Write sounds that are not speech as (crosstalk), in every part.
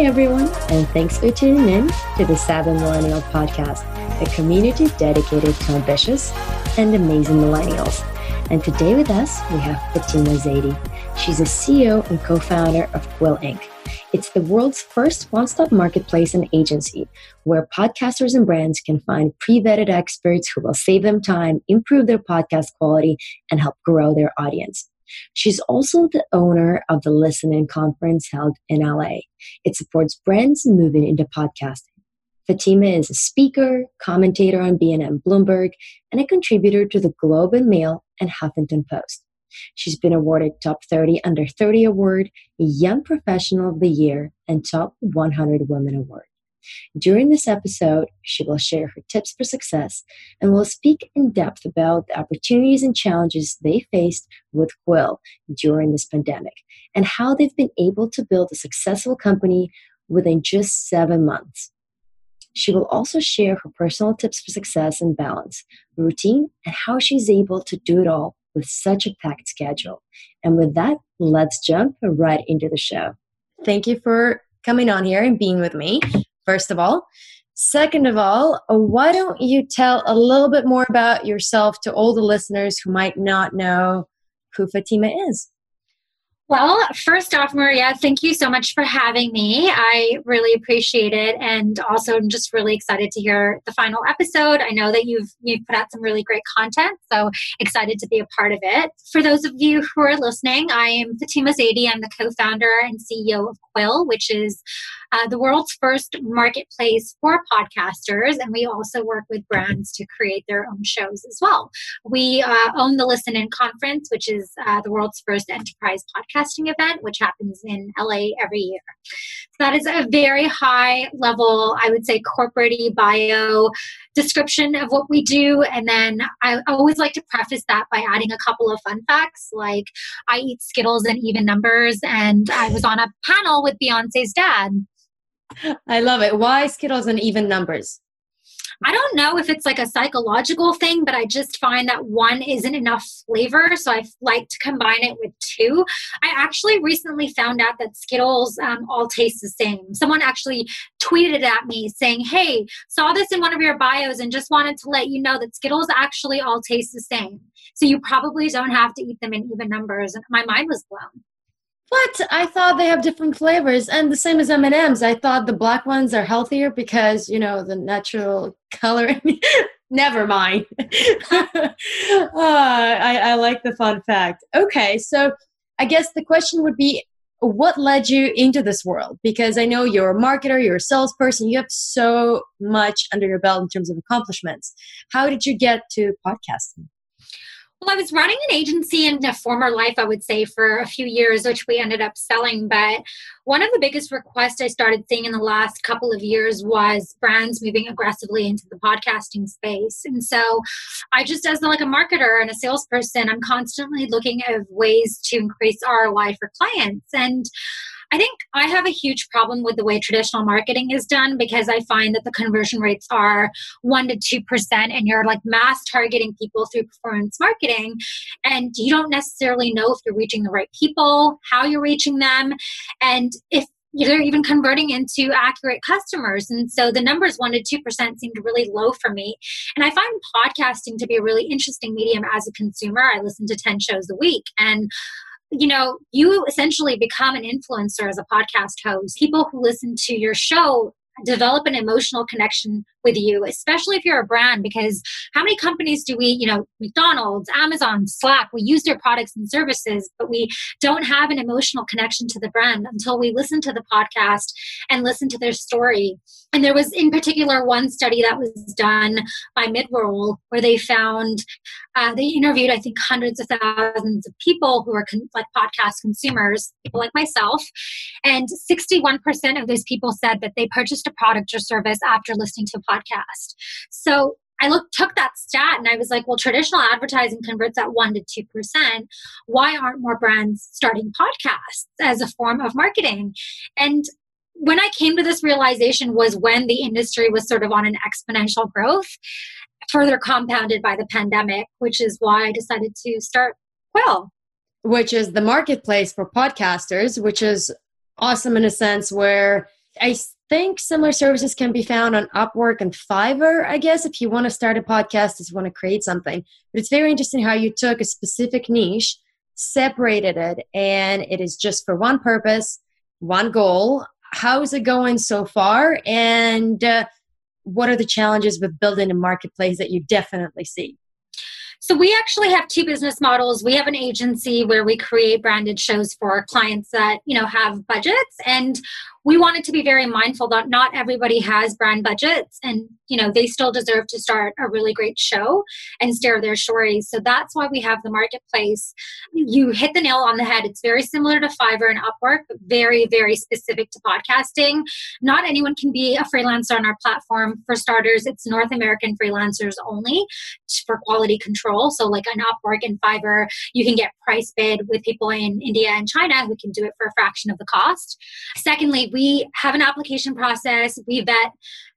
Hi, everyone, and thanks for tuning in to the Savvy Millennial Podcast, a community dedicated to ambitious and amazing millennials. And today with us, we have Fatima Zaidi. She's a CEO and co founder of Quill Inc. It's the world's first one stop marketplace and agency where podcasters and brands can find pre vetted experts who will save them time, improve their podcast quality, and help grow their audience. She's also the owner of the Listen In conference held in LA. It supports brands moving into podcasting. Fatima is a speaker, commentator on BNN Bloomberg, and a contributor to the Globe and Mail and Huffington Post. She's been awarded Top 30 Under 30 Award, Young Professional of the Year, and Top 100 Women Award. During this episode, she will share her tips for success and will speak in depth about the opportunities and challenges they faced with Quill during this pandemic and how they've been able to build a successful company within just seven months. She will also share her personal tips for success and balance, routine, and how she's able to do it all with such a packed schedule. And with that, let's jump right into the show. Thank you for coming on here and being with me first of all. Second of all, uh, why don't you tell a little bit more about yourself to all the listeners who might not know who Fatima is? Well, first off, Maria, thank you so much for having me. I really appreciate it, and also I'm just really excited to hear the final episode. I know that you've you've put out some really great content, so excited to be a part of it. For those of you who are listening, I am Fatima Zaidi. I'm the co-founder and CEO of Quill, which is uh, the world's first marketplace for podcasters, and we also work with brands to create their own shows as well. We uh, own the Listen In Conference, which is uh, the world's first enterprise podcasting event, which happens in LA every year. So that is a very high level, I would say, corporate bio description of what we do. And then I always like to preface that by adding a couple of fun facts, like I eat Skittles and even numbers, and I was on a panel with Beyonce's dad. I love it. Why Skittles and even numbers? I don't know if it's like a psychological thing, but I just find that one isn't enough flavor. So I like to combine it with two. I actually recently found out that Skittles um, all taste the same. Someone actually tweeted at me saying, Hey, saw this in one of your bios and just wanted to let you know that Skittles actually all taste the same. So you probably don't have to eat them in even numbers. And my mind was blown. But I thought they have different flavors, and the same as M and M's. I thought the black ones are healthier because you know the natural (laughs) coloring. Never mind. (laughs) uh, I, I like the fun fact. Okay, so I guess the question would be, what led you into this world? Because I know you're a marketer, you're a salesperson, you have so much under your belt in terms of accomplishments. How did you get to podcasting? Well, I was running an agency in a former life, I would say, for a few years, which we ended up selling. But one of the biggest requests I started seeing in the last couple of years was brands moving aggressively into the podcasting space. And so I just, as like a marketer and a salesperson, I'm constantly looking at ways to increase ROI for clients. And I think I have a huge problem with the way traditional marketing is done because I find that the conversion rates are 1% to 2%, and you're like mass targeting people through performance marketing. And you don't necessarily know if you're reaching the right people, how you're reaching them, and if they're even converting into accurate customers. And so the numbers 1% to 2% seemed really low for me. And I find podcasting to be a really interesting medium as a consumer. I listen to 10 shows a week. And you know, you essentially become an influencer as a podcast host. People who listen to your show develop an emotional connection with you, especially if you're a brand, because how many companies do we, you know, McDonald's, Amazon, Slack, we use their products and services, but we don't have an emotional connection to the brand until we listen to the podcast and listen to their story. And there was, in particular, one study that was done by Midroll where they found uh, they interviewed, I think, hundreds of thousands of people who are con- like podcast consumers, people like myself, and 61% of those people said that they purchased a product or service after listening to a podcast. So I looked took that stat and I was like, well, traditional advertising converts at one to two percent. Why aren't more brands starting podcasts as a form of marketing? And when I came to this realization was when the industry was sort of on an exponential growth, further compounded by the pandemic, which is why I decided to start Quill. Which is the marketplace for podcasters, which is awesome in a sense where I think similar services can be found on Upwork and Fiverr, I guess, if you want to start a podcast, if you want to create something. But it's very interesting how you took a specific niche, separated it, and it is just for one purpose, one goal. How's it going so far? And uh, what are the challenges with building a marketplace that you definitely see? So we actually have two business models. We have an agency where we create branded shows for clients that, you know, have budgets and we wanted to be very mindful that not everybody has brand budgets and you know they still deserve to start a really great show and share their stories. So that's why we have the marketplace. You hit the nail on the head. It's very similar to fiverr and upwork but very very specific to podcasting. Not anyone can be a freelancer on our platform. For starters it's north american freelancers only for quality control. So like on upwork and fiverr you can get price bid with people in india and china who can do it for a fraction of the cost. Secondly we have an application process. We vet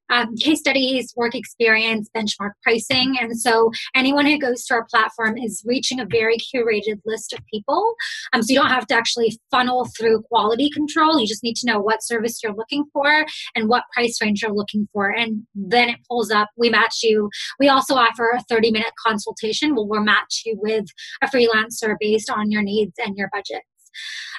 um, case studies, work experience, benchmark pricing. And so anyone who goes to our platform is reaching a very curated list of people. Um, so you don't have to actually funnel through quality control. You just need to know what service you're looking for and what price range you're looking for. And then it pulls up, we match you. We also offer a 30 minute consultation where we'll match you with a freelancer based on your needs and your budget.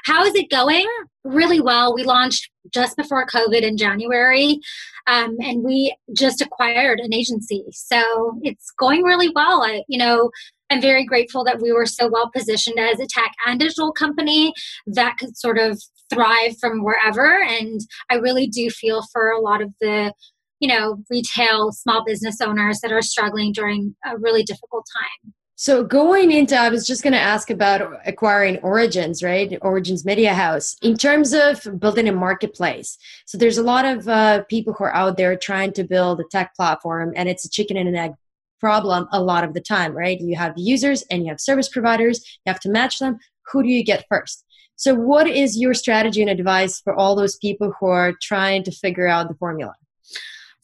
How is it going? Really well. We launched just before COVID in January, um, and we just acquired an agency. So it's going really well. I, you know, I'm very grateful that we were so well positioned as a tech and digital company that could sort of thrive from wherever. And I really do feel for a lot of the you know retail small business owners that are struggling during a really difficult time so going into, I was just going to ask about acquiring Origins, right? Origins Media House. In terms of building a marketplace, so there's a lot of uh, people who are out there trying to build a tech platform, and it's a chicken and an egg problem a lot of the time, right? You have users and you have service providers. You have to match them. Who do you get first? So, what is your strategy and advice for all those people who are trying to figure out the formula?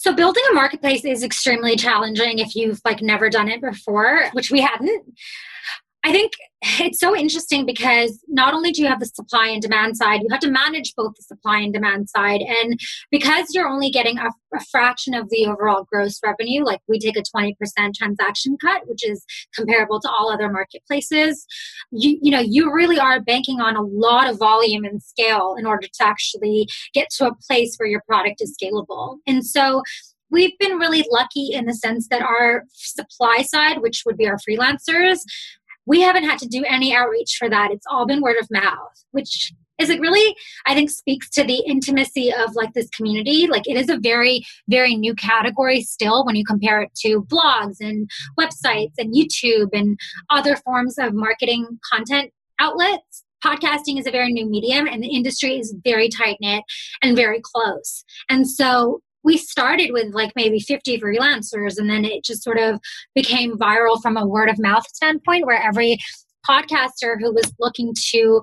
So building a marketplace is extremely challenging if you've like never done it before, which we hadn't. I think it's so interesting because not only do you have the supply and demand side, you have to manage both the supply and demand side. And because you're only getting a, a, fraction of the overall gross revenue, like we take a 20% transaction cut, which is comparable to all other marketplaces, you, you know, you really are banking on a lot of volume and scale in order to actually get to a place where your product is scalable. And so we've been really lucky in the sense that our supply side, which would be our freelancers, we haven't had to do any outreach for that. It's all been word of mouth, which is it really i think speaks to the intimacy of like this community. Like it is a very very new category still when you compare it to blogs and websites and youtube and other forms of marketing content outlets. Podcasting is a very new medium and the industry is very tight knit and very close. And so we started with like maybe 50 freelancers and then it just sort of became viral from a word of mouth standpoint where every podcaster who was looking to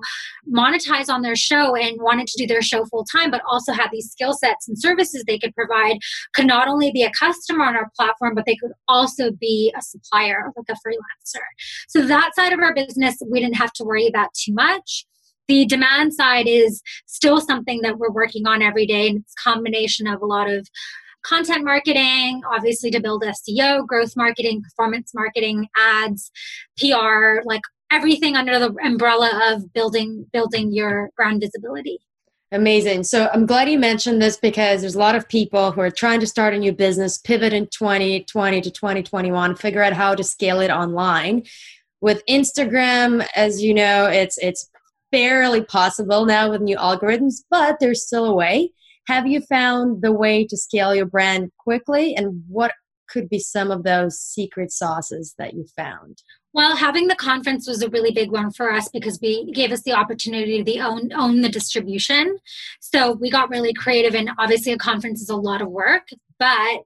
monetize on their show and wanted to do their show full time, but also had these skill sets and services they could provide, could not only be a customer on our platform, but they could also be a supplier, like a freelancer. So that side of our business, we didn't have to worry about too much the demand side is still something that we're working on every day and it's a combination of a lot of content marketing obviously to build seo growth marketing performance marketing ads pr like everything under the umbrella of building building your brand visibility Amazing. So I'm glad you mentioned this because there's a lot of people who are trying to start a new business, pivot in 2020 to 2021, figure out how to scale it online. With Instagram, as you know, it's it's barely possible now with new algorithms, but there's still a way. Have you found the way to scale your brand quickly? And what could be some of those secret sauces that you found? Well, having the conference was a really big one for us because we gave us the opportunity to own own the distribution. So we got really creative, and obviously, a conference is a lot of work, but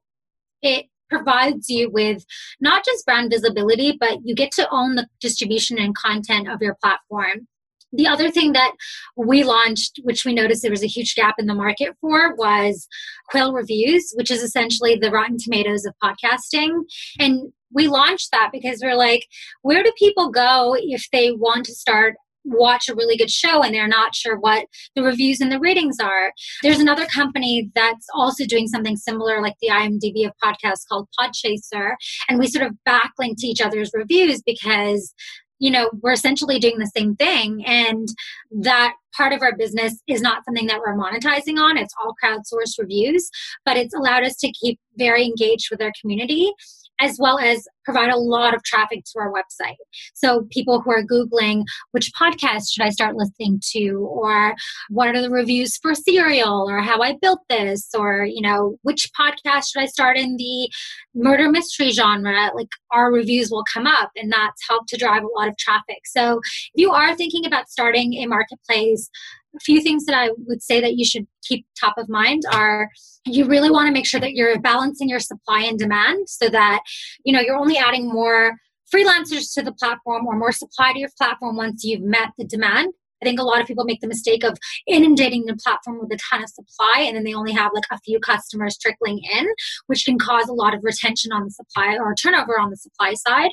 it provides you with not just brand visibility, but you get to own the distribution and content of your platform. The other thing that we launched, which we noticed there was a huge gap in the market for, was Quill Reviews, which is essentially the Rotten Tomatoes of podcasting. And we launched that because we're like, where do people go if they want to start watch a really good show and they're not sure what the reviews and the ratings are. There's another company that's also doing something similar, like the IMDb of podcasts called Podchaser. And we sort of backlink to each other's reviews because you know we're essentially doing the same thing. And that part of our business is not something that we're monetizing on. It's all crowdsourced reviews but it's allowed us to keep very engaged with our community as well as provide a lot of traffic to our website. So people who are Googling which podcast should I start listening to, or what are the reviews for Serial, or how I built this, or you know, which podcast should I start in the murder mystery genre, like our reviews will come up and that's helped to drive a lot of traffic. So if you are thinking about starting a marketplace, a few things that I would say that you should keep top of mind are you really want to make sure that you're balancing your supply and demand so that you know you're only adding more freelancers to the platform or more supply to your platform once you've met the demand I think a lot of people make the mistake of inundating the platform with a ton of supply and then they only have like a few customers trickling in, which can cause a lot of retention on the supply or turnover on the supply side.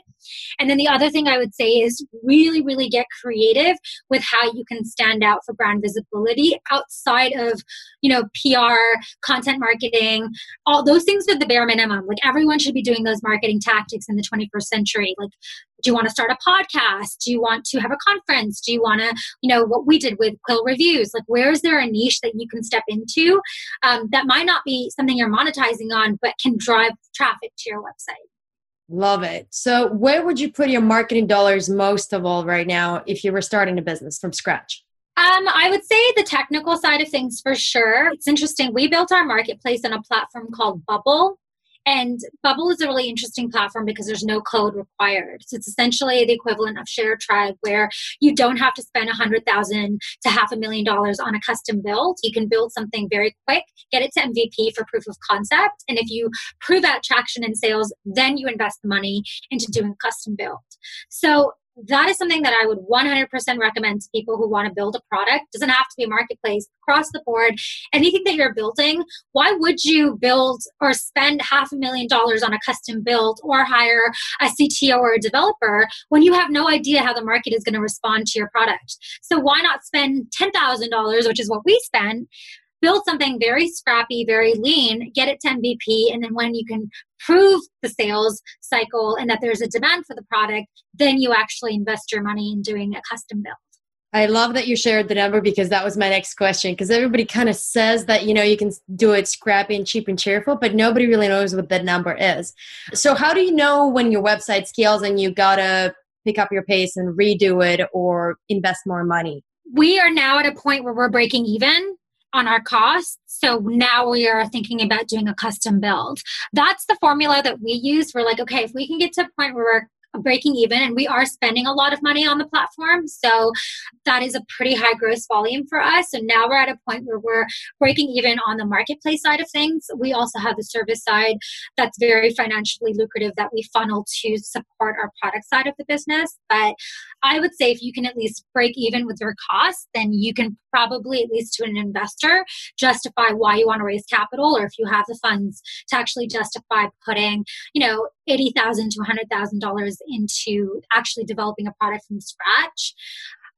And then the other thing I would say is really, really get creative with how you can stand out for brand visibility outside of, you know, PR, content marketing, all those things are the bare minimum. Like everyone should be doing those marketing tactics in the 21st century. Like do you want to start a podcast do you want to have a conference do you want to you know what we did with quill reviews like where is there a niche that you can step into um, that might not be something you're monetizing on but can drive traffic to your website love it so where would you put your marketing dollars most of all right now if you were starting a business from scratch um, I would say the technical side of things for sure. It's interesting. We built our marketplace on a platform called Bubble. And Bubble is a really interesting platform because there's no code required. So it's essentially the equivalent of ShareTribe, where you don't have to spend a hundred thousand to half a million dollars on a custom build. You can build something very quick, get it to MVP for proof of concept, and if you prove out traction in sales, then you invest the money into doing custom build. So that is something that I would 100% recommend to people who want to build a product. It doesn't have to be a marketplace across the board. Anything that you're building, why would you build or spend half a million dollars on a custom build or hire a CTO or a developer when you have no idea how the market is going to respond to your product? So why not spend $10,000, which is what we spend, build something very scrappy, very lean, get it to MVP, and then when you can prove the sales cycle and that there's a demand for the product, then you actually invest your money in doing a custom build. I love that you shared the number because that was my next question. Because everybody kind of says that you know you can do it scrappy and cheap and cheerful, but nobody really knows what that number is. So how do you know when your website scales and you gotta pick up your pace and redo it or invest more money? We are now at a point where we're breaking even on our costs. So now we are thinking about doing a custom build. That's the formula that we use. We're like, okay, if we can get to a point where we're breaking even and we are spending a lot of money on the platform. So that is a pretty high gross volume for us. So now we're at a point where we're breaking even on the marketplace side of things. We also have the service side that's very financially lucrative that we funnel to support our product side of the business. But i would say if you can at least break even with your costs then you can probably at least to an investor justify why you want to raise capital or if you have the funds to actually justify putting you know 80000 to $100000 into actually developing a product from scratch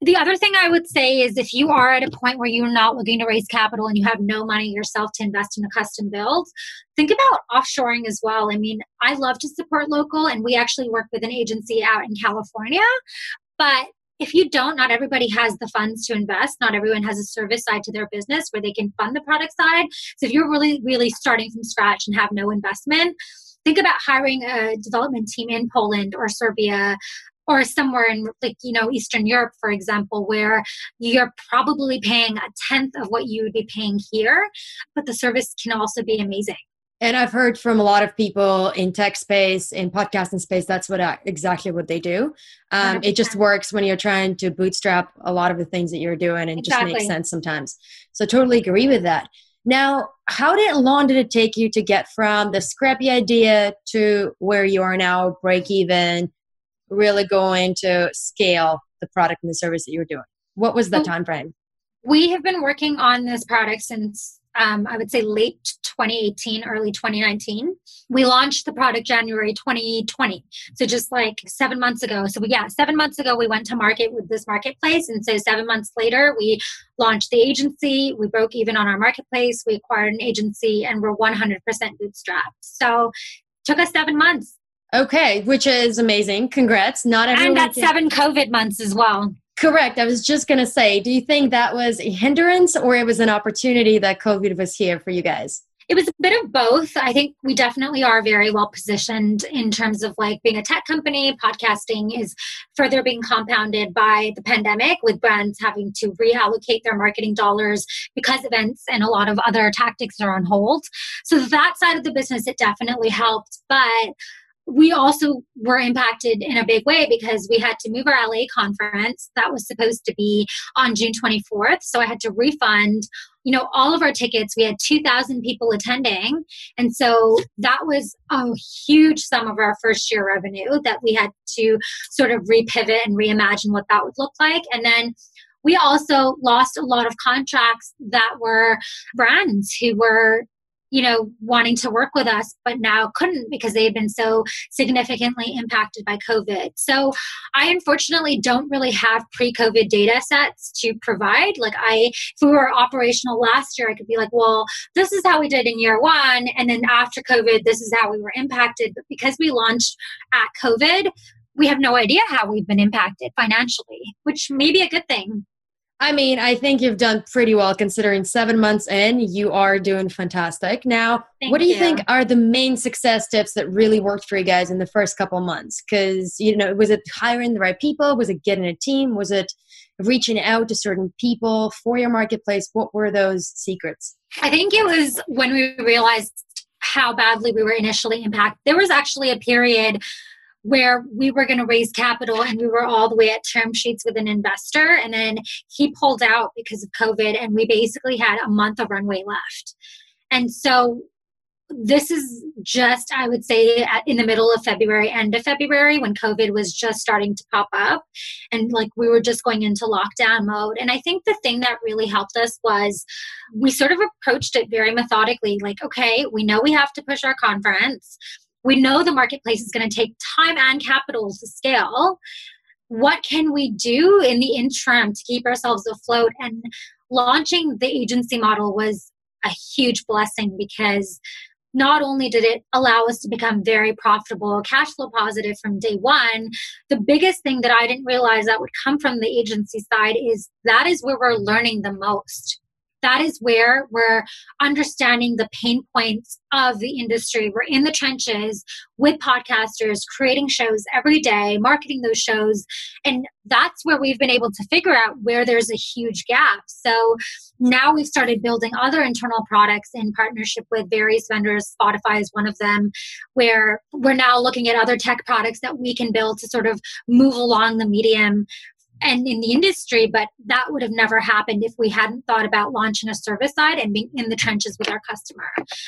the other thing I would say is if you are at a point where you're not looking to raise capital and you have no money yourself to invest in a custom build, think about offshoring as well. I mean, I love to support local, and we actually work with an agency out in California. But if you don't, not everybody has the funds to invest. Not everyone has a service side to their business where they can fund the product side. So if you're really, really starting from scratch and have no investment, think about hiring a development team in Poland or Serbia or somewhere in like you know eastern europe for example where you're probably paying a tenth of what you would be paying here but the service can also be amazing and I've heard from a lot of people in tech space, in podcasting space, that's what I, exactly what they do. Um, it just works when you're trying to bootstrap a lot of the things that you're doing and exactly. just makes sense sometimes. So totally agree with that. Now, how did long did it take you to get from the scrappy idea to where you are now, break even, really going to scale the product and the service that you're doing? What was the time frame? We have been working on this product since um, I would say late 2018, early 2019. We launched the product January 2020. So just like seven months ago. So, we, yeah, seven months ago, we went to market with this marketplace. And so, seven months later, we launched the agency. We broke even on our marketplace. We acquired an agency and we're 100% bootstrapped. So, took us seven months. Okay, which is amazing. Congrats. Not everyone. And that's seven COVID months as well. Correct. I was just going to say, do you think that was a hindrance or it was an opportunity that COVID was here for you guys? It was a bit of both. I think we definitely are very well positioned in terms of like being a tech company. Podcasting is further being compounded by the pandemic, with brands having to reallocate their marketing dollars because events and a lot of other tactics are on hold. So, that side of the business, it definitely helped. But we also were impacted in a big way because we had to move our LA conference that was supposed to be on June 24th. So I had to refund, you know, all of our tickets. We had 2,000 people attending. And so that was a huge sum of our first year revenue that we had to sort of repivot and reimagine what that would look like. And then we also lost a lot of contracts that were brands who were you know, wanting to work with us, but now couldn't because they had been so significantly impacted by COVID. So I unfortunately don't really have pre COVID data sets to provide. Like, I, if we were operational last year, I could be like, well, this is how we did in year one. And then after COVID, this is how we were impacted. But because we launched at COVID, we have no idea how we've been impacted financially, which may be a good thing. I mean, I think you've done pretty well considering seven months in, you are doing fantastic. Now, Thank what do you, you, think are the main success tips that really worked for you guys in the first couple months? Because, you know, was it hiring the right people? Was it getting a team? Was it reaching out to certain people for your marketplace? What were those secrets? I think it was when we realized how badly we were initially impacted. There was actually a period where we were going to raise capital and we were all the way at term sheets with an investor. And then he pulled out because of COVID, and we basically had a month of runway left. And so this is just, I would say, in the middle of February, end of February, when COVID was just starting to pop up. And like we were just going into lockdown mode. And I think the thing that really helped us was we sort of approached it very methodically like, okay, we know we have to push our conference we know the marketplace is going to take time and capital to scale. What can we do in the interim to keep ourselves afloat? And launching the agency model was a huge blessing because not only did it allow us to become very profitable, cash flow positive from day one, the biggest thing that I didn't realize that would come from the agency side is that is where we're learning the most that is where we're understanding the pain points of the industry. We're in the trenches with podcasters, creating shows every day, marketing those shows. And that's where we've been able to figure out where there's a huge gap. So now we've started building other internal products in partnership with various vendors. Spotify is one of them, where we're now looking at other tech products that we can build to sort of move along the medium and in the industry, but that would have never happened if we hadn't thought about launching a service side and being in the trenches with our customer.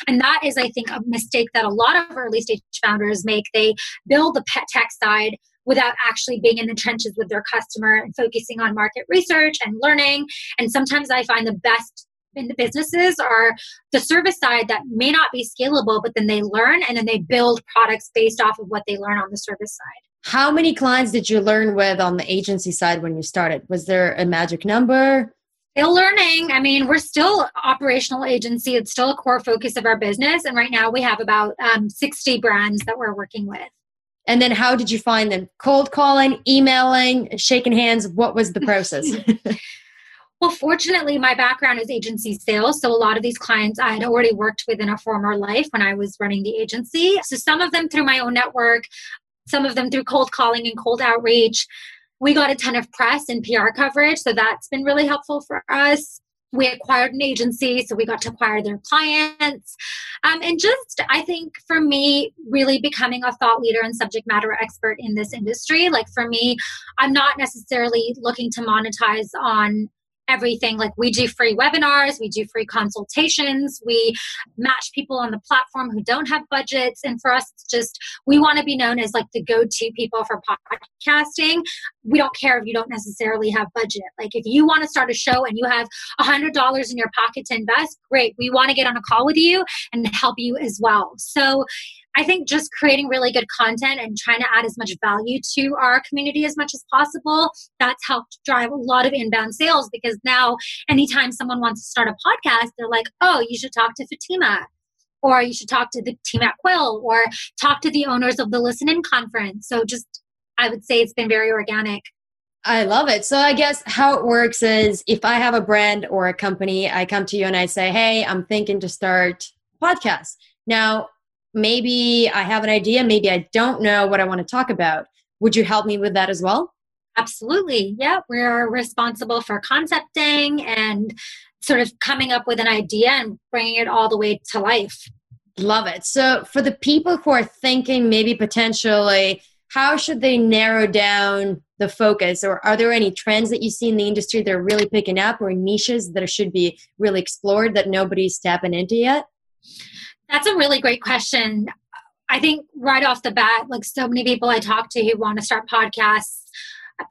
And that is, I think, a mistake that a lot of early stage founders make. They build the pet tech side without actually being in the trenches with their customer and focusing on market research and learning. And sometimes I find the best in the businesses are the service side that may not be scalable, but then they learn and then they build products based off of what they learn on the service side. How many clients did you learn with on the agency side when you started? Was there a magic number? Still learning. I mean, we're still operational agency. It's still a core focus of our business. And right now we have about um, 60 brands that we're working with. And then how did you find them? Cold calling, emailing, shaking hands? What was the process? (laughs) (laughs) Well, fortunately, my background is agency sales. So a lot of these clients I had already worked with in a former life when I was running the agency. So some of them through my own network, some of them through cold calling and cold outreach. We got a ton of press and PR coverage, so that's been really helpful for us. We acquired an agency, so we got to acquire their clients. Um, and just, I think for me, really becoming a thought leader and subject matter expert in this industry. Like for me, I'm not necessarily looking to monetize on everything. Like we do free webinars, we do free consultations, we match people on the platform who don't have budgets. And for us, it's just we want to be known as like the go to people for podcasting. We don't care if you don't necessarily have budget. Like if you want to start a show and you have a $100 in your pocket to invest, great. We want to get on a call with you and help you as well. So I think just creating really good content and trying to add as much value to our community as much as possible, that's helped drive a lot of inbound sales because now anytime someone wants to start a podcast, they're like, oh, you should talk to Fatima. Or you should talk to the team at Quill or talk to the owners of the Listen In conference. So just I would say it's been very organic. I love it. So I guess how it works is if I have a brand or a company, I come to you and I say, "Hey, I'm thinking to start podcast." Now, maybe I have an idea, maybe I don't know what I want to talk about. Would you help me with that as well? Absolutely. Yeah, we're responsible for concepting and sort of coming up with an idea and bringing it all the way to life. Love it. So, for the people who are thinking maybe potentially, how should they narrow down the focus? Or are there any trends that you see in the industry that are really picking up or niches that should be really explored that nobody's tapping into yet? That's a really great question. I think right off the bat, like so many people I talk to who want to start podcasts,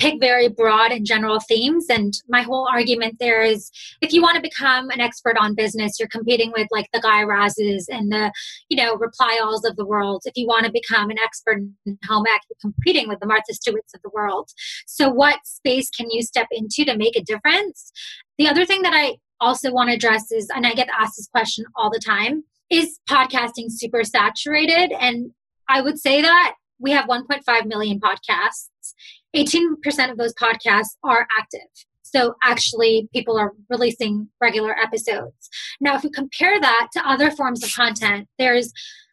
pick very broad and general themes. And my whole argument there is if you want to become an expert on business, you're competing with like the Guy Razes and the, you know, reply alls of the world. If you want to become an expert in home ec, you're competing with the Martha Stewarts of the world. So what space can you step into to make a difference? The other thing that I also want to address is, and I get asked this question all the time, is podcasting super saturated? And I would say that we have 1.5 million podcasts. 18% of those podcasts are active. So actually, people are releasing regular episodes. Now, if we compare that to other forms of content, there's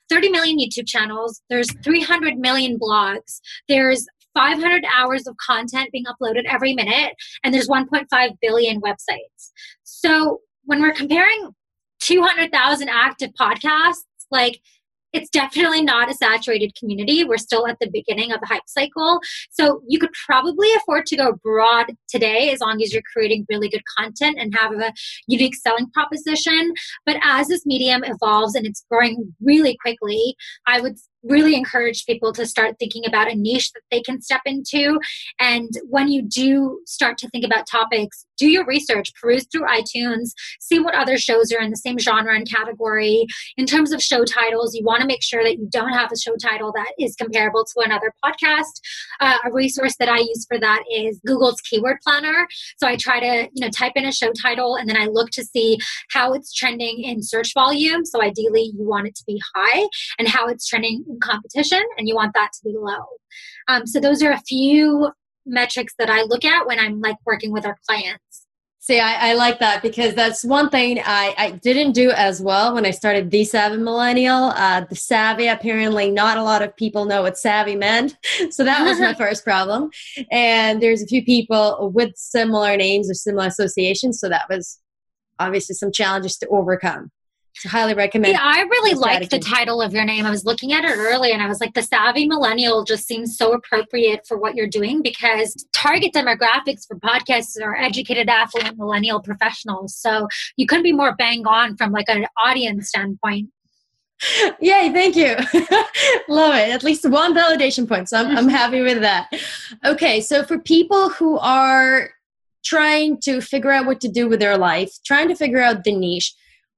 30 million YouTube channels, there's 300 million blogs, there's 500 hours of content being uploaded every minute, and there's 1.5 billion websites. So when we're comparing 200,000 active podcasts, like it's definitely not a saturated community. We're still at the beginning of the hype cycle. So you could probably afford to go broad today as long as you're creating really good content and have a unique selling proposition. But as this medium evolves and it's growing really quickly, I would really encourage people to start thinking about a niche that they can step into. And when you do start to think about topics, do your research, peruse through iTunes, see what other shows are in the same genre and category. In terms of show titles, you want to make sure that you don't have a show title that is comparable to another podcast. Uh, a resource that I use for that is Google's Keyword Planner. So I try to, you know, type in a show title and then I look to see how it's trending in search volume. So ideally, you want it to be high and how it's trending in competition, and you want that to be low. Um, so those are a few metrics that I look at when I'm like working with our clients. See, I, I, like that because that's one thing I, I didn't do as well when I started The Savvy Millennial. Uh, the savvy, apparently, not a lot of people know what savvy meant. (laughs) So that was my (laughs) first problem. And there's a few people with similar names or similar associations. So that was obviously some challenges to overcome. Highly recommend. Yeah, I really like the title of your name. I was looking at it earlier and I was like, the savvy millennial just seems so appropriate for what you're doing because target demographics for podcasts are educated, affluent millennial professionals. So you couldn't be more bang on from like an audience standpoint. Yay, thank you. (laughs) Love it. At least one validation point. So I'm, I'm (laughs) happy with that. Okay, so for people who are trying to figure out what to do with their life, trying to figure out the niche,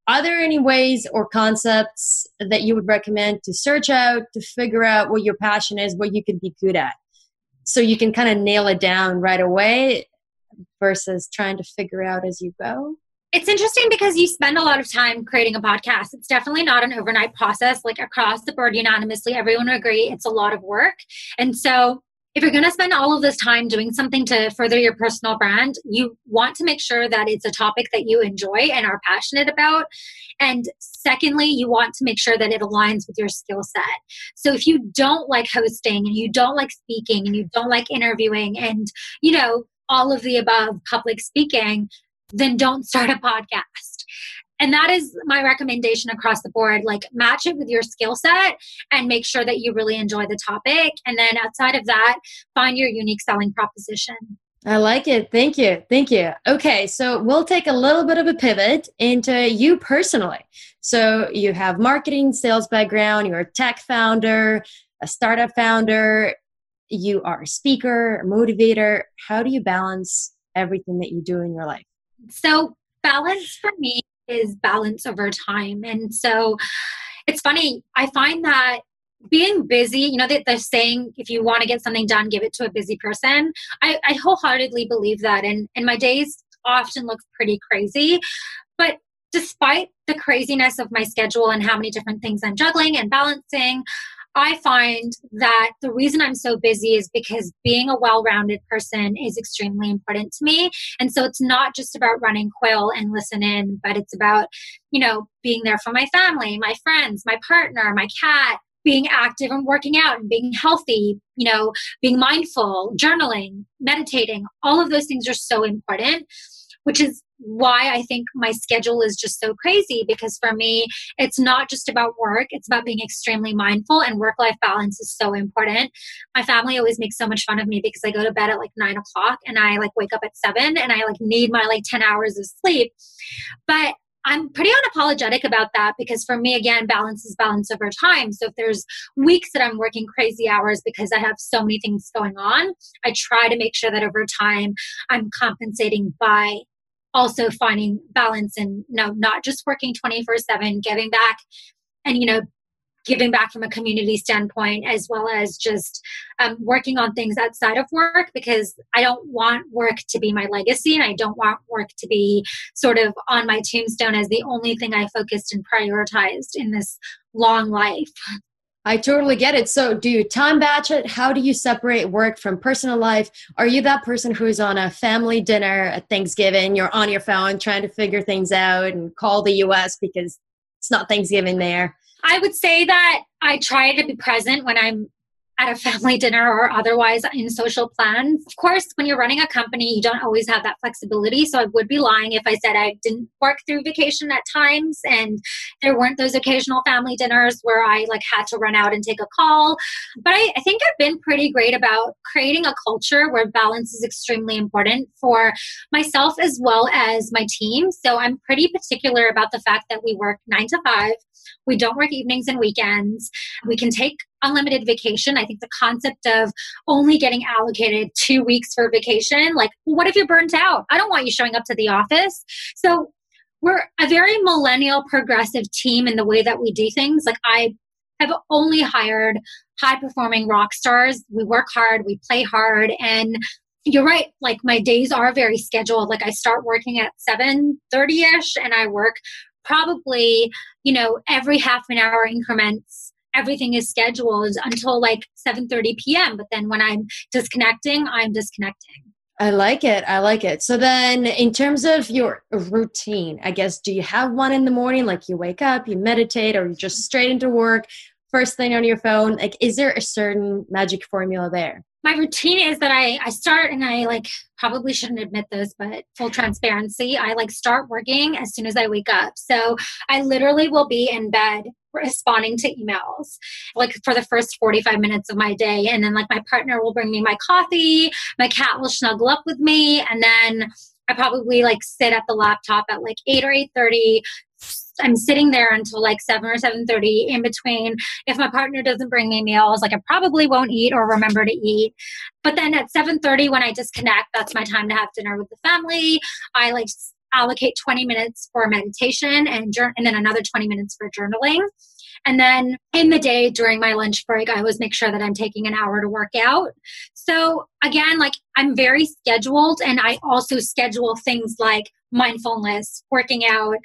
are there any ways or concepts that you would recommend to search out to figure out what your passion is, what you could be good at? So you can kind of nail it down right away versus trying to figure out as you go? It's interesting because you spend a lot of time creating a podcast. It's definitely not an overnight process. Like across the board, unanimously, everyone would agree it's a lot of work. And so if you're going to spend all of this time doing something to further your personal brand, you want to make sure that it's a topic that you enjoy and are passionate about. And secondly, you want to make sure that it aligns with your skill set. So if you don't like hosting and you don't like speaking and you don't like interviewing and, you know, all of the above public speaking, then don't start a podcast and that is my recommendation across the board like match it with your skill set and make sure that you really enjoy the topic and then outside of that find your unique selling proposition I like it. Thank you. Thank you. Okay, so we'll take a little bit of a pivot into you personally. So you have marketing, sales background, you're a tech founder, a startup founder, you are a speaker, a motivator. How do you balance everything that you do in your life? So, balance for me is balance over time. And so it's funny, I find that being busy, you know, they're saying if you want to get something done, give it to a busy person. I, I wholeheartedly believe that. And, and my days often look pretty crazy. But despite the craziness of my schedule and how many different things I'm juggling and balancing, I find that the reason I'm so busy is because being a well rounded person is extremely important to me. And so it's not just about running Quill and listen in, but it's about, you know, being there for my family, my friends, my partner, my cat, being active and working out and being healthy, you know, being mindful, journaling, meditating, all of those things are so important, which is why I think my schedule is just so crazy because for me, it's not just about work, it's about being extremely mindful and work life balance is so important. My family always makes so much fun of me because I go to bed at like nine o'clock and I like wake up at seven and I like need my like 10 hours of sleep. But I'm pretty unapologetic about that because for me, again, balance is balance over time. So if there's weeks that I'm working crazy hours because I have so many things going on, I try to make sure that over time I'm compensating by also finding balance and know, not just working 24 7, giving back and, you know, giving back from a community standpoint as well as just um, working on things outside of work because i don't want work to be my legacy and i don't want work to be sort of on my tombstone as the only thing i focused and prioritized in this long life I totally get it. So, do you time batch it? How do you separate work from personal life? Are you that person who's on a family dinner at Thanksgiving? You're on your phone trying to figure things out and call the US because it's not Thanksgiving there. I would say that I try to be present when I'm at a family dinner or otherwise in social plans. Of course, when you're running a company, you don't always have that flexibility. So I would be lying if I said I didn't work through vacation at times and there weren't those occasional family dinners where I like had to run out and take a call. But I, I think I've been pretty great about creating a culture where balance is extremely important for myself as well as my team. So I'm pretty particular about the fact that we work nine to five. We don't work evenings and weekends. We can take unlimited vacation. I think the concept of only getting allocated two weeks for vacation, like, what if you're burnt out? I don't want you showing up to the office. So we're a very millennial progressive team in the way that we do things. Like, I have only hired high performing rock stars. We work hard, we play hard, and you're right like my days are very scheduled like i start working at 7.30ish and i work probably you know every half an hour increments everything is scheduled until like 7:30 p.m. But then when I'm disconnecting, I'm disconnecting. I like it. I like it. So then in terms of your routine, I guess do you have one in the morning like you wake up, you meditate or you just straight into work, first thing on your phone? Like is there a certain magic formula there? My routine is that I, I start and I like probably shouldn't admit this, but full transparency, I like start working as soon as I wake up. So I literally will be in bed responding to emails like for the first 45 minutes of my day. And then like my partner will bring me my coffee, my cat will snuggle up with me, and then I probably like sit at the laptop at like 8 or 8:30 I'm sitting there until like seven or seven thirty. In between, if my partner doesn't bring me meals, like I probably won't eat or remember to eat. But then at seven thirty, when I disconnect, that's my time to have dinner with the family. I like allocate 20 minutes for meditation and and then another 20 minutes for journaling. And then in the day during my lunch break, I always make sure that I'm taking an hour to work out. So again, like I'm very scheduled and I also schedule things like mindfulness, working out,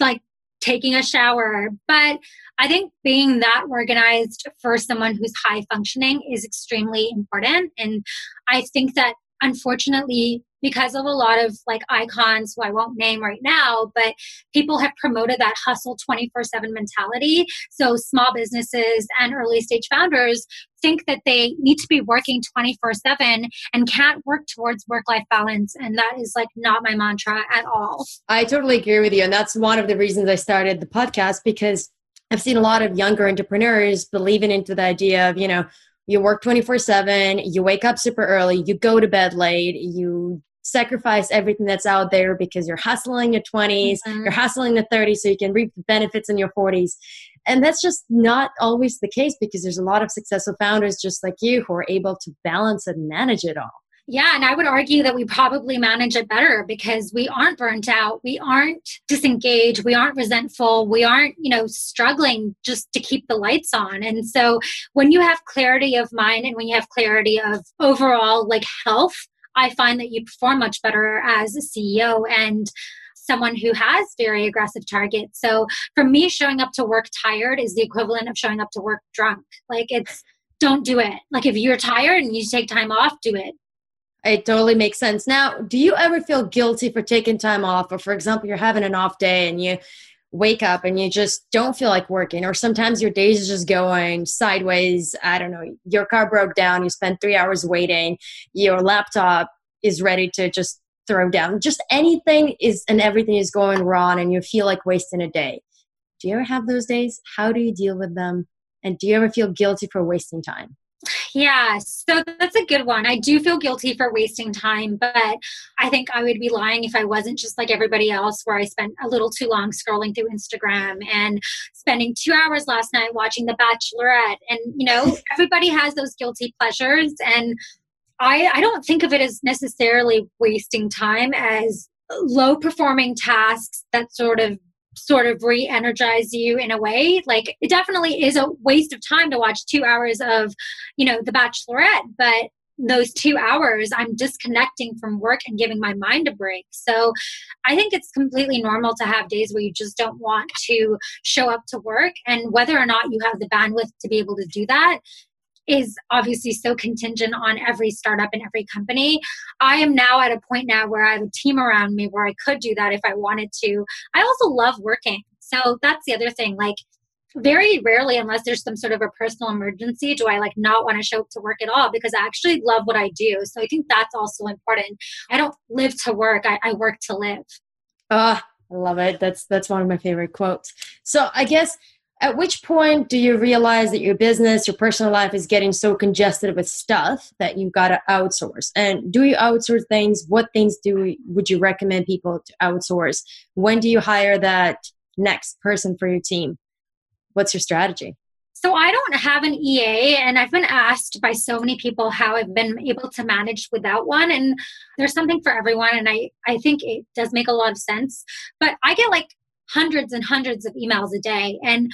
like taking a shower. But I think being that organized for someone who's high functioning is extremely important. And I think that unfortunately, because of a lot of like icons who I won't name right now, but people have promoted that hustle 24 7 mentality. So small businesses and early stage founders think that they need to be working 24 7 and can't work towards work life balance. And that is like not my mantra at all. I totally agree with you. And that's one of the reasons I started the podcast because I've seen a lot of younger entrepreneurs believing into the idea of, you know, you work 24 7 you wake up super early you go to bed late you sacrifice everything that's out there because you're hustling your 20s mm-hmm. you're hustling the 30s so you can reap the benefits in your 40s and that's just not always the case because there's a lot of successful founders just like you who are able to balance and manage it all. Yeah, and I would argue that we probably manage it better because we aren't burnt out, we aren't disengaged, we aren't resentful, we aren't, you know, struggling just to keep the lights on. And so when you have clarity of mind and when you have clarity of overall like health, I find that you perform much better as a CEO and someone who has very aggressive targets. So for me, showing up to work tired is the equivalent of showing up to work drunk. Like it's, don't do it. Like if you're tired and you take time off, do it. It totally makes sense. Now, do you ever feel guilty for taking time off? Or, for example, you're having an off day and you wake up and you just don't feel like working, or sometimes your days is just going sideways. I don't know, your car broke down, you spent three hours waiting, your laptop is ready to just throw down. Just anything is and everything is going wrong, and you feel like wasting a day. Do you ever have those days? How do you deal with them? And do you ever feel guilty for wasting time? Yeah, so that's a good one. I do feel guilty for wasting time, but I think I would be lying if I wasn't just like everybody else, where I spent a little too long scrolling through Instagram and spending two hours last night watching The Bachelorette. And, you know, (laughs) everybody has those guilty pleasures. And I, I don't think of it as necessarily wasting time as low performing tasks that sort of sort of re-energize you in a way. Like it definitely is a waste of time to watch two hours of you know the bachelorette but those two hours i'm disconnecting from work and giving my mind a break. So i think it's completely normal to have days where you just don't want to show up to work and whether or not you have the bandwidth to be able to do that is obviously so contingent on every startup and every company. I am now at a point now where I have a team around me where I could do that if I wanted to. I also love working. So that's the other thing. Like, very rarely, unless there's some sort of a personal emergency, do I like not want to show up to work at all because I actually love what I do. So I think that's also important. I don't live to work, I, I work to live. Ah, I love it. That's that's one of my favorite quotes. So I guess at which point do you realize that your business, your personal life is getting so congested with stuff that you've got to outsource? And do you outsource things? What things do would you recommend people to outsource? When do you hire that next person for your team? What's your strategy? So I don't have an EA and I've been asked by so many people how I've been able to manage without one and there's something for everyone and I I think it does make a lot of sense. But I get like hundreds and hundreds of emails a day. And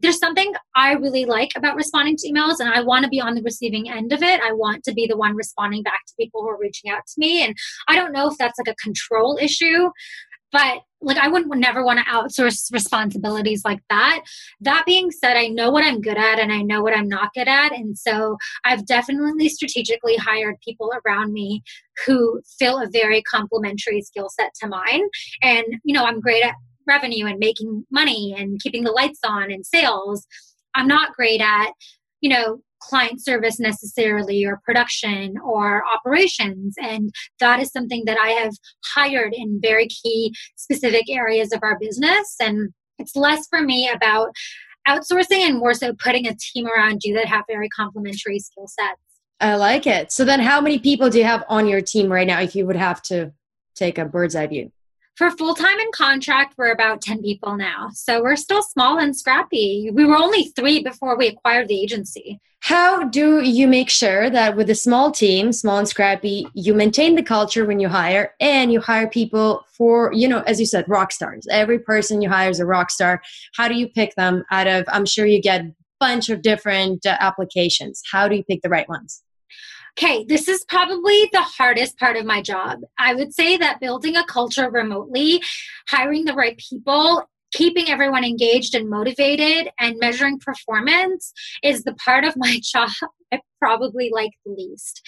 there's something I really like about responding to emails, and I want to be on the receiving end of it. I want to be the one responding back to people who are reaching out to me. And I don't know if that's like a control issue, but like I wouldn't never want to outsource responsibilities like that. That being said, I know what I'm good at and I know what I'm not good at. And so I've definitely strategically hired people around me who fill a very complementary skill set to mine. And, you know, I'm great at revenue and making money and keeping the lights on and sales. I'm not great at, you know, client service necessarily or production or operations. And that is something that I have hired in very key specific areas of our business. And it's less for me about outsourcing and more so putting a team around you that have very complementary skill sets. I like it. So then how many people do you have on your team right now if you would have to take a bird's eye view? For full time and contract, we're about 10 people now. So we're still small and scrappy. We were only three before we acquired the agency. How do you make sure that with a small team, small and scrappy, you maintain the culture when you hire and you hire people for, you know, as you said, rock stars? Every person you hire is a rock star. How do you pick them out of, I'm sure you get a bunch of different uh, applications. How do you pick the right ones? Okay, this is probably the hardest part of my job. I would say that building a culture remotely, hiring the right people, keeping everyone engaged and motivated, and measuring performance is the part of (laughs) my job I probably like the least.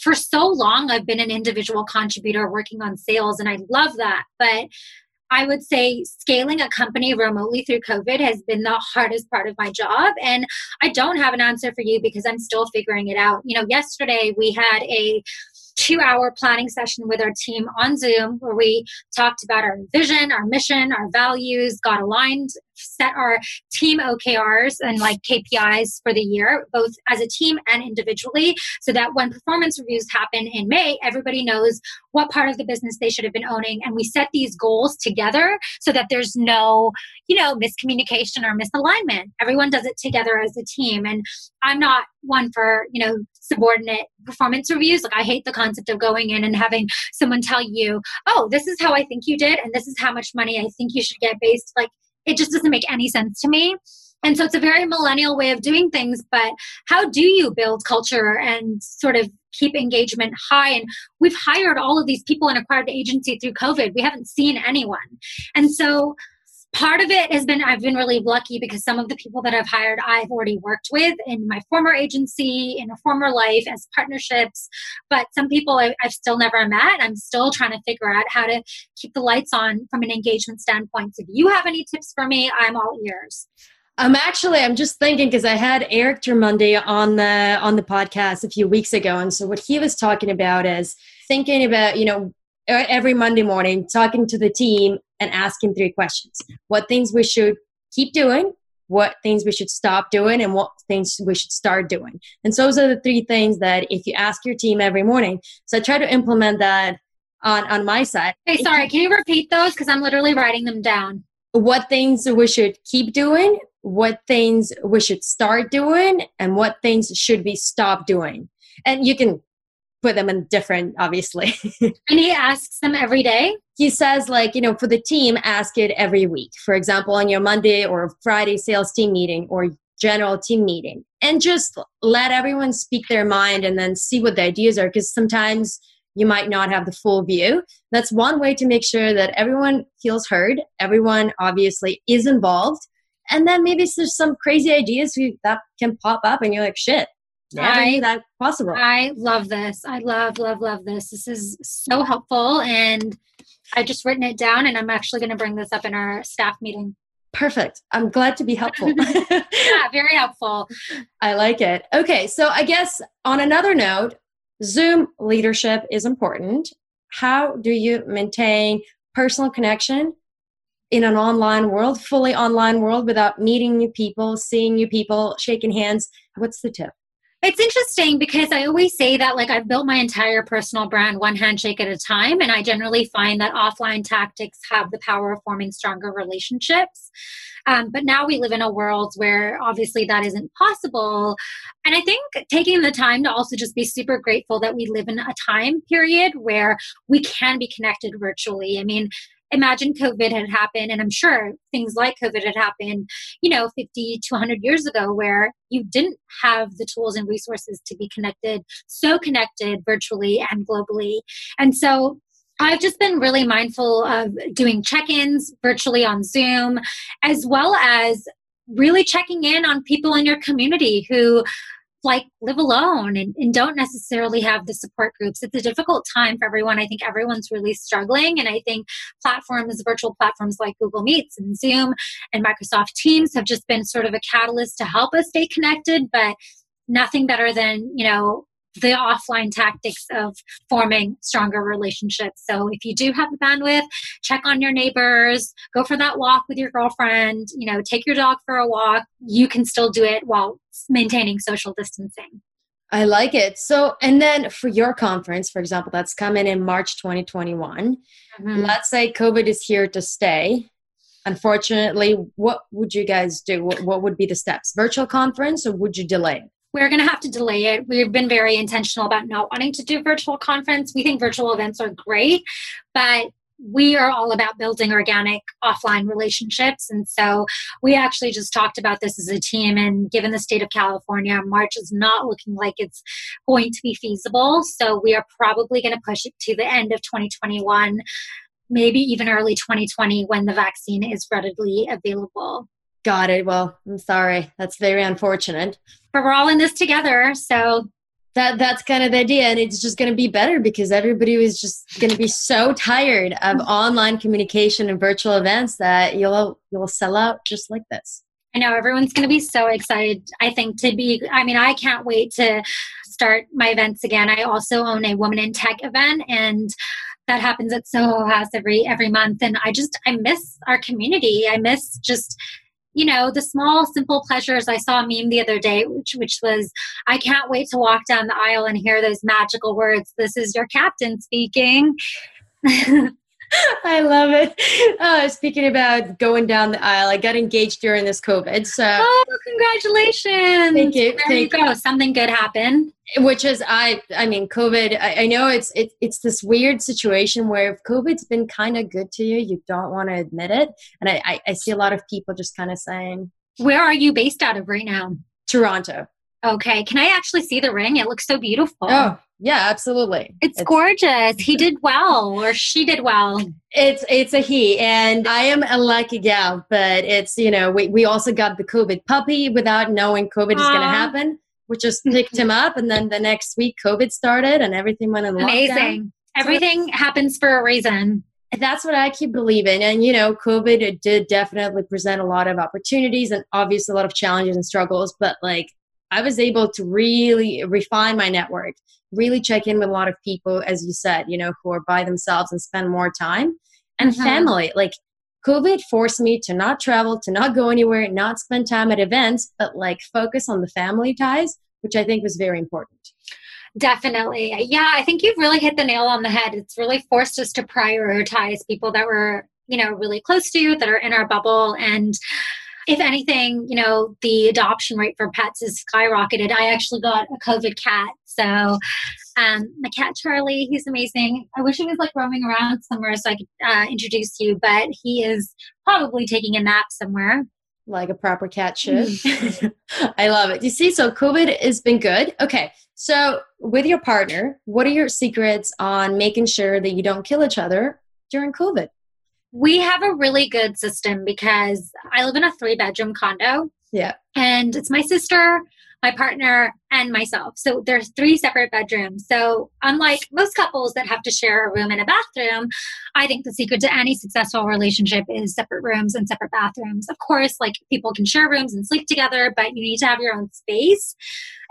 For so long, I've been an individual contributor working on sales, and I love that. But I would say scaling a company remotely through COVID has been the hardest part of my job. And I don't have an answer for you because I'm still figuring it out. You know, yesterday we had a two hour planning session with our team on Zoom where we talked about our vision, our mission, our values, got aligned set our team OKRs and like KPIs for the year, both as a team and individually, so that when performance reviews happen in May, everybody knows what part of the business they should have been owning. And we set these goals together so that there's no, you know, miscommunication or misalignment. Everyone does it together as a team. And I'm not one for, you know, subordinate performance reviews. Like I hate the concept of going in and having someone tell you, oh, this is how I think you did, and this is how much money I think you should get based. Like it just doesn't make any sense to me. And so it's a very millennial way of doing things, but how do you build culture and sort of keep engagement high? And we've hired all of these people and acquired the agency through COVID. We haven't seen anyone. And so part of it has been I've been really lucky because some of the people that I've hired I've already worked with in my former agency, in a former life as partnerships. But some people I, have still never met. I'm still trying to figure out how to keep the lights on from an engagement standpoint. So if you have any tips for me, I'm all ears. I'm actually I'm just thinking because I had Eric Termundi on the on the podcast a few weeks ago, and so what he was talking about is thinking about you know every Monday morning talking to the team and asking three questions: what things we should keep doing, what things we should stop doing, and what things we should start doing. And so those are the three things that if you ask your team every morning. So I try to implement that on on my side. Hey, sorry, can you repeat those? Because I'm literally writing them down. What things we should keep doing, what things we should start doing and what things should we stop doing. And you can put them in different, obviously. (laughs) and he asks them every day? He says, like, you know, for the team, ask it every week. For example, on your Monday or Friday sales team meeting or general team meeting. And just let everyone speak their mind and then see what the ideas are. Because sometimes you might not have the full view. That's one way to make sure that everyone feels heard. Everyone obviously is involved and then maybe there's some crazy ideas that can pop up and you're like shit never I, knew that possible. I love this. I love love love this. This is so helpful and i've just written it down and i'm actually going to bring this up in our staff meeting. Perfect. I'm glad to be helpful. (laughs) Yeah (laughs) very helpful. I like it. Okay so i guess on another note zoom leadership is important. How do you maintain personal connection in an online world, fully online world without meeting new people, seeing new people, shaking hands? What's the tip? It's interesting because I always say that like I've built my entire personal brand one handshake at a time and I generally find that offline tactics have the power of forming stronger relationships. Um, but now we live in a world where obviously that isn't possible. And I think taking the time to also just be super grateful that we live in a time period where we can be connected virtually. I mean, imagine COVID had happened, and I'm sure things like COVID had happened, you know, 50 to 100 years ago, where you didn't have the tools and resources to be connected, so connected virtually and globally. And so I've just been really mindful of doing check ins virtually on Zoom, as well as really checking in on people in your community who like live alone and, and don't necessarily have the support groups. It's a difficult time for everyone. I think everyone's really struggling. And I think platforms, virtual platforms like Google Meets and Zoom and Microsoft Teams have just been sort of a catalyst to help us stay connected, but nothing better than, you know, the offline tactics of forming stronger relationships. So if you do have the bandwidth, check on your neighbors, go for that walk with your girlfriend, you know, take your dog for a walk. You can still do it while maintaining social distancing. I like it. So, and then for your conference, for example, that's coming in March 2021. Mm-hmm. Let's say COVID is here to stay. Unfortunately, what would you guys do? What, what would be the steps? Virtual conference or would you delay it? we're going to have to delay it. We've been very intentional about not wanting to do virtual conference. We think virtual events are great, but we are all about building organic offline relationships. And so we actually just talked about this as a team. And given the state of California, March is not looking like it's going to be feasible. So we are probably going to push it to the end of 2021, maybe even early 2020 when the vaccine is readily available. Got it. Well, I'm sorry. That's very unfortunate. But we're all in this together. So that that's kind of the idea. And it's just gonna be better because everybody was just gonna be so tired of (laughs) online communication and virtual events that you'll you'll sell out just like this. I know everyone's going to be so excited. I think to be, I mean, I can't wait to start my events again. I also own a woman in tech event, and that happens at Soho House every every month. And I just I miss our community. I miss just you know, the small, simple pleasures. I saw a meme the other day, which, which was, I can't wait to walk down the aisle and hear those magical words. This is your captain speaking. (laughs) (laughs) I love it. Uh, speaking about going down the aisle, I got engaged during this COVID. So, oh, congratulations! Thank you. There Thank you go. Something good happened. Which is, I, I mean, COVID. I, I know it's it, it's this weird situation where if COVID's been kind of good to you, you don't want to admit it. And I, I, I see a lot of people just kind of saying, "Where are you based out of right now?" Toronto. Okay. Can I actually see the ring? It looks so beautiful. Oh, yeah, absolutely. It's, it's, gorgeous. He (laughs) did well, or she did well. It's it's a he, and I am a lucky gal. But it's you know we we also got the COVID puppy without knowing COVID Aww. is going to happen. We just (laughs) picked him up, and then the next week COVID started, and everything went in Amazing. lockdown. Everything so happens for a reason. That's what I keep believing. And, you know, COVID it did definitely present a lot of opportunities and obviously a lot of challenges and struggles. But, like, I was able to really refine my network, really check in with a lot of people, as you said, you know, who are by themselves and spend more time. And mm-hmm. family, like COVID forced me to not travel, to not go anywhere, not spend time at events, but like focus on the family ties, which I think was very important. Definitely. Yeah, I think you've really hit the nail on the head. It's really forced us to prioritize people that were, you know, really close to you, that are in our bubble. And if anything, you know, the adoption rate for pets is skyrocketed. I actually got a COVID cat. So um, my cat Charlie, he's amazing. I wish he was like roaming around somewhere so I could uh, introduce you, but he is probably taking a nap somewhere. Like a proper cat should. (laughs) I love it. You see, so COVID has been good. Okay. So with your partner, what are your secrets on making sure that you don't kill each other during COVID? We have a really good system because I live in a three bedroom condo. Yeah. And it's my sister, my partner, and myself. So there's three separate bedrooms. So unlike most couples that have to share a room and a bathroom, I think the secret to any successful relationship is separate rooms and separate bathrooms. Of course, like people can share rooms and sleep together, but you need to have your own space.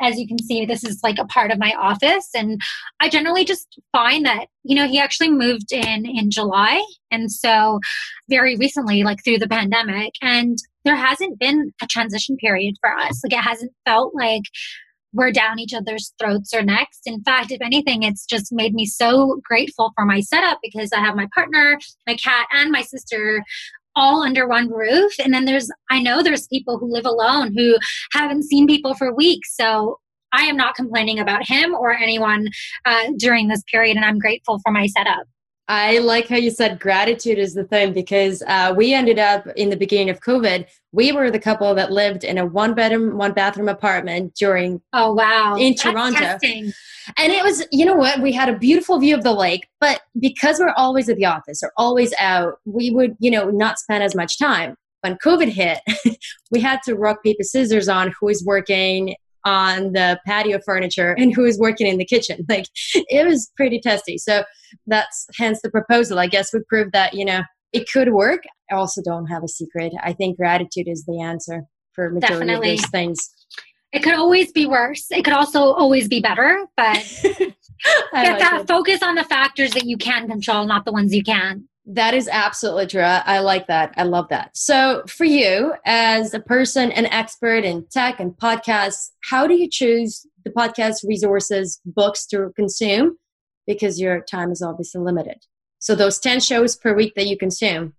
As you can see, this is like a part of my office. And I generally just find that, you know, he actually moved in in July. And so very recently, like through the pandemic, and there hasn't been a transition period for us. Like it hasn't felt like we're down each other's throats or necks. In fact, if anything, it's just made me so grateful for my setup because I have my partner, my cat, and my sister all under one roof. And then there's, I know there's people who live alone who haven't seen people for weeks. So I am not complaining about him or anyone uh, during this period, and I'm grateful for my setup. I like how you said gratitude is the thing because uh, we ended up in the beginning of COVID. We were the couple that lived in a one bedroom, one bathroom apartment during. Oh wow! In Toronto, and it was you know what we had a beautiful view of the lake, but because we're always at the office or always out, we would you know not spend as much time. When COVID hit, (laughs) we had to rock paper scissors on who is working on the patio furniture and who is working in the kitchen. (laughs) Like it was pretty testy. So that's hence the proposal. I guess we proved that, you know, it could work. I also don't have a secret. I think gratitude is the answer for majority Definitely. of those things. It could always be worse. It could also always be better, but (laughs) get like that it. focus on the factors that you can control, not the ones you can. That is absolutely true. I like that. I love that. So, for you, as a person, an expert in tech and podcasts, how do you choose the podcast resources, books to consume? Because your time is obviously limited. So, those 10 shows per week that you consume,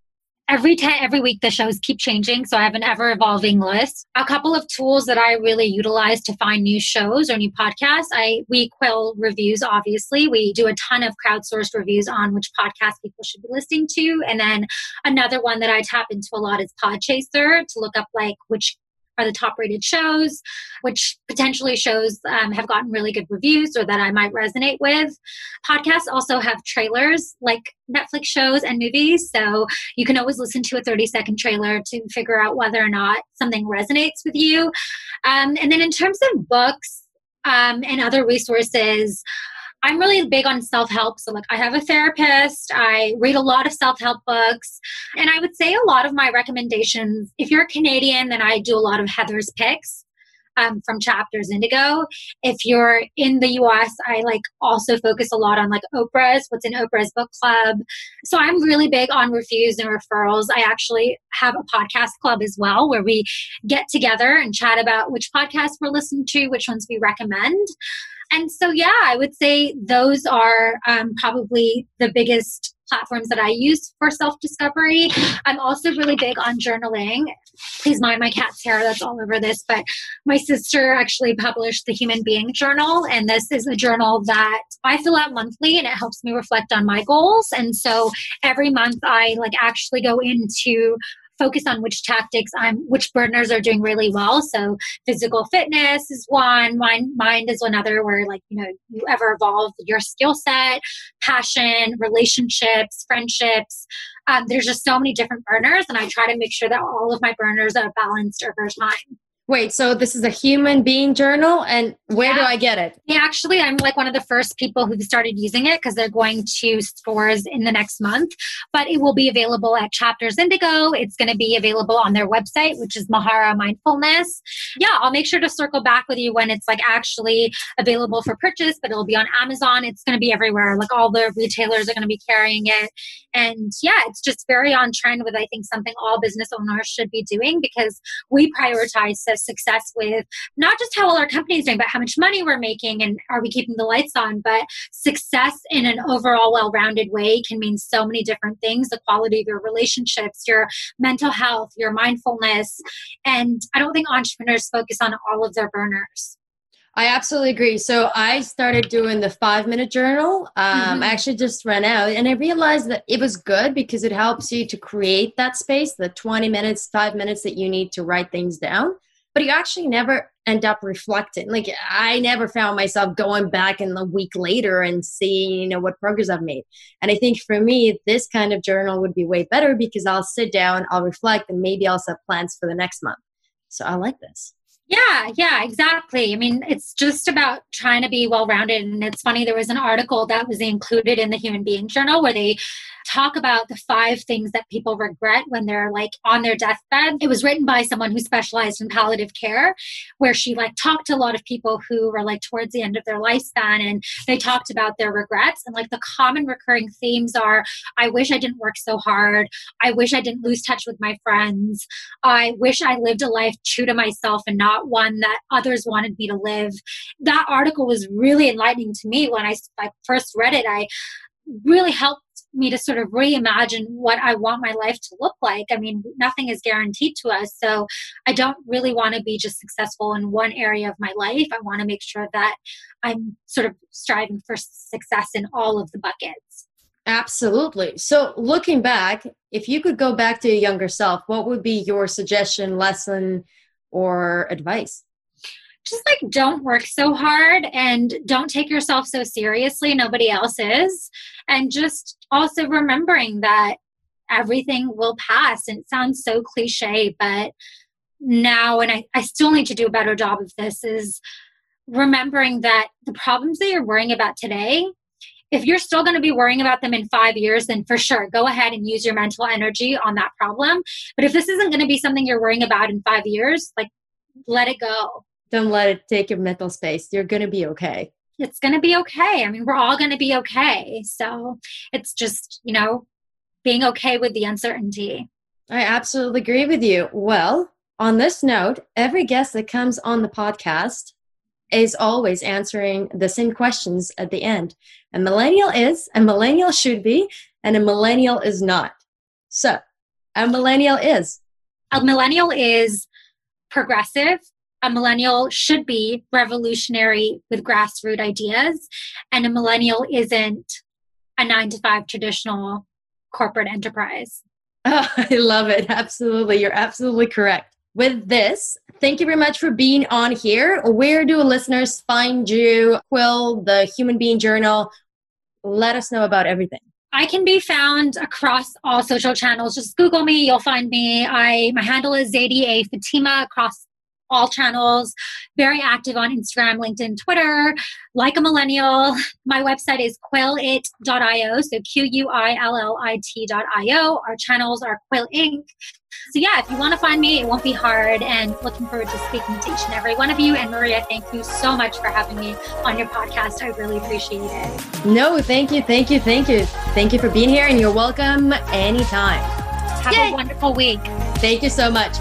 every ten, every week the shows keep changing so i have an ever evolving list. A couple of tools that i really utilize to find new shows or new podcasts i we quill reviews obviously. We do a ton of crowdsourced reviews on which podcast people should be listening to and then another one that i tap into a lot is podchaser to look up like which are the top rated shows, which potentially shows um, have gotten really good reviews or that I might resonate with. Podcasts also have trailers like Netflix shows and movies. So you can always listen to a 30 second trailer to figure out whether or not something resonates with you. Um, and then in terms of books, um, and other resources. I'm really big on self help. So, like, I have a therapist, I read a lot of self help books. And I would say a lot of my recommendations, if you're a Canadian, then I do a lot of Heather's picks. um, from Chapters Indigo. If you're in the US, I like also focus a lot on like Oprah's, what's in Oprah's book club. So I'm really big on reviews and referrals. I actually have a podcast club as well where we get together and chat about which podcasts we're listening to, which ones we recommend. And so, yeah, I would say those are um, probably the biggest platforms that I use for self discovery. I'm also really big on journaling. Please mind my cat's hair, that's all over this. But my sister actually published the Human Being Journal, and this is a journal that I fill out monthly and it helps me reflect on my goals. And so every month I like actually go into focus on which tactics I'm, which burners are doing really well. So physical fitness is one, mind, mind is another where like, you know, you ever evolve your skill set, passion, relationships, friendships. Um, there's just so many different burners and I try to make sure that all of my burners are balanced over time. Wait, so this is a human being journal, and where yeah. do I get it? Yeah, actually, I'm like one of the first people who started using it because they're going to stores in the next month. But it will be available at Chapters Indigo. It's going to be available on their website, which is Mahara Mindfulness. Yeah, I'll make sure to circle back with you when it's like actually available for purchase, but it'll be on Amazon. It's going to be everywhere. Like all the retailers are going to be carrying it. And yeah, it's just very on trend with, I think, something all business owners should be doing because we prioritize of success with not just how well our company is doing, but how much money we're making and are we keeping the lights on. But success in an overall well rounded way can mean so many different things the quality of your relationships, your mental health, your mindfulness. And I don't think entrepreneurs focus on all of their burners. I absolutely agree. So I started doing the five minute journal. Um, mm-hmm. I actually just ran out and I realized that it was good because it helps you to create that space, the 20 minutes, five minutes that you need to write things down but you actually never end up reflecting. Like I never found myself going back in a week later and seeing, you know, what progress I've made. And I think for me, this kind of journal would be way better because I'll sit down, I'll reflect, and maybe I'll set plans for the next month. So I like this. Yeah, yeah, exactly. I mean, it's just about trying to be well rounded. And it's funny, there was an article that was included in the Human Being Journal where they talk about the five things that people regret when they're like on their deathbed. It was written by someone who specialized in palliative care, where she like talked to a lot of people who were like towards the end of their lifespan and they talked about their regrets. And like the common recurring themes are I wish I didn't work so hard. I wish I didn't lose touch with my friends. I wish I lived a life true to myself and not one that others wanted me to live. That article was really enlightening to me when I, I first read it. I really helped me to sort of reimagine what I want my life to look like. I mean, nothing is guaranteed to us. So I don't really want to be just successful in one area of my life. I want to make sure that I'm sort of striving for success in all of the buckets. Absolutely. So, looking back, if you could go back to your younger self, what would be your suggestion, lesson, or advice? just like don't work so hard and don't take yourself so seriously. Nobody else is. And just also remembering that everything will pass. And it sounds so cliche, but now, and I, I still need to do a better job of this, is remembering that the problems that you're worrying about today if you're still going to be worrying about them in five years, then for sure, go ahead and use your mental energy on that problem. But if this isn't going to be something you're worrying about in five years, like let it go. Don't let it take your mental space. You're going to be okay. It's going to be okay. I mean, we're all going to be okay. So it's just, you know, being okay with the uncertainty. I absolutely agree with you. Well, on this note, every guest that comes on the podcast is always answering the same questions at the end. A millennial is, a millennial should be, and a millennial is not. So, a millennial is. A millennial is progressive, a millennial should be revolutionary with grassroots ideas, and a millennial isn't a nine to five traditional corporate enterprise. Oh, (laughs) I love it. Absolutely. You're absolutely correct. With this, thank you very much for being on here. Where do listeners find you? Quill, the Human Being Journal. Let us know about everything. I can be found across all social channels. Just Google me, you'll find me. I my handle is Zaidi A Fatima across all channels, very active on Instagram, LinkedIn, Twitter, like a millennial. My website is quillit.io, so Q U I L L I T.io. Our channels are Quill Inc. So, yeah, if you want to find me, it won't be hard. And looking forward to speaking to each and every one of you. And Maria, thank you so much for having me on your podcast. I really appreciate it. No, thank you, thank you, thank you. Thank you for being here, and you're welcome anytime. Have Yay. a wonderful week. Thank you so much.